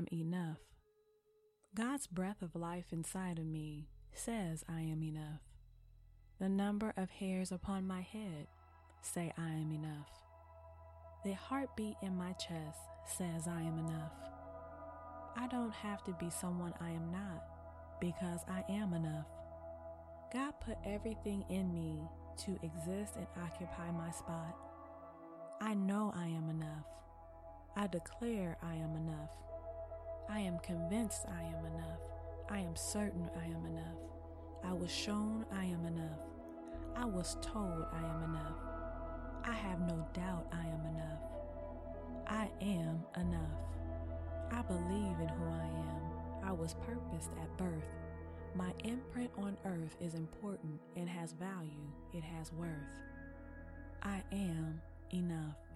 am enough. God's breath of life inside of me says I am enough. The number of hairs upon my head say I am enough. The heartbeat in my chest says I am enough. I don't have to be someone I am not because I am enough. God put everything in me to exist and occupy my spot. I know I am enough. I declare I am enough. I am convinced I am enough. I am certain I am enough. I was shown I am enough. I was told I am enough. I have no doubt I am enough. I am enough. I believe in who I am. I was purposed at birth. My imprint on earth is important. It has value. It has worth. I am enough.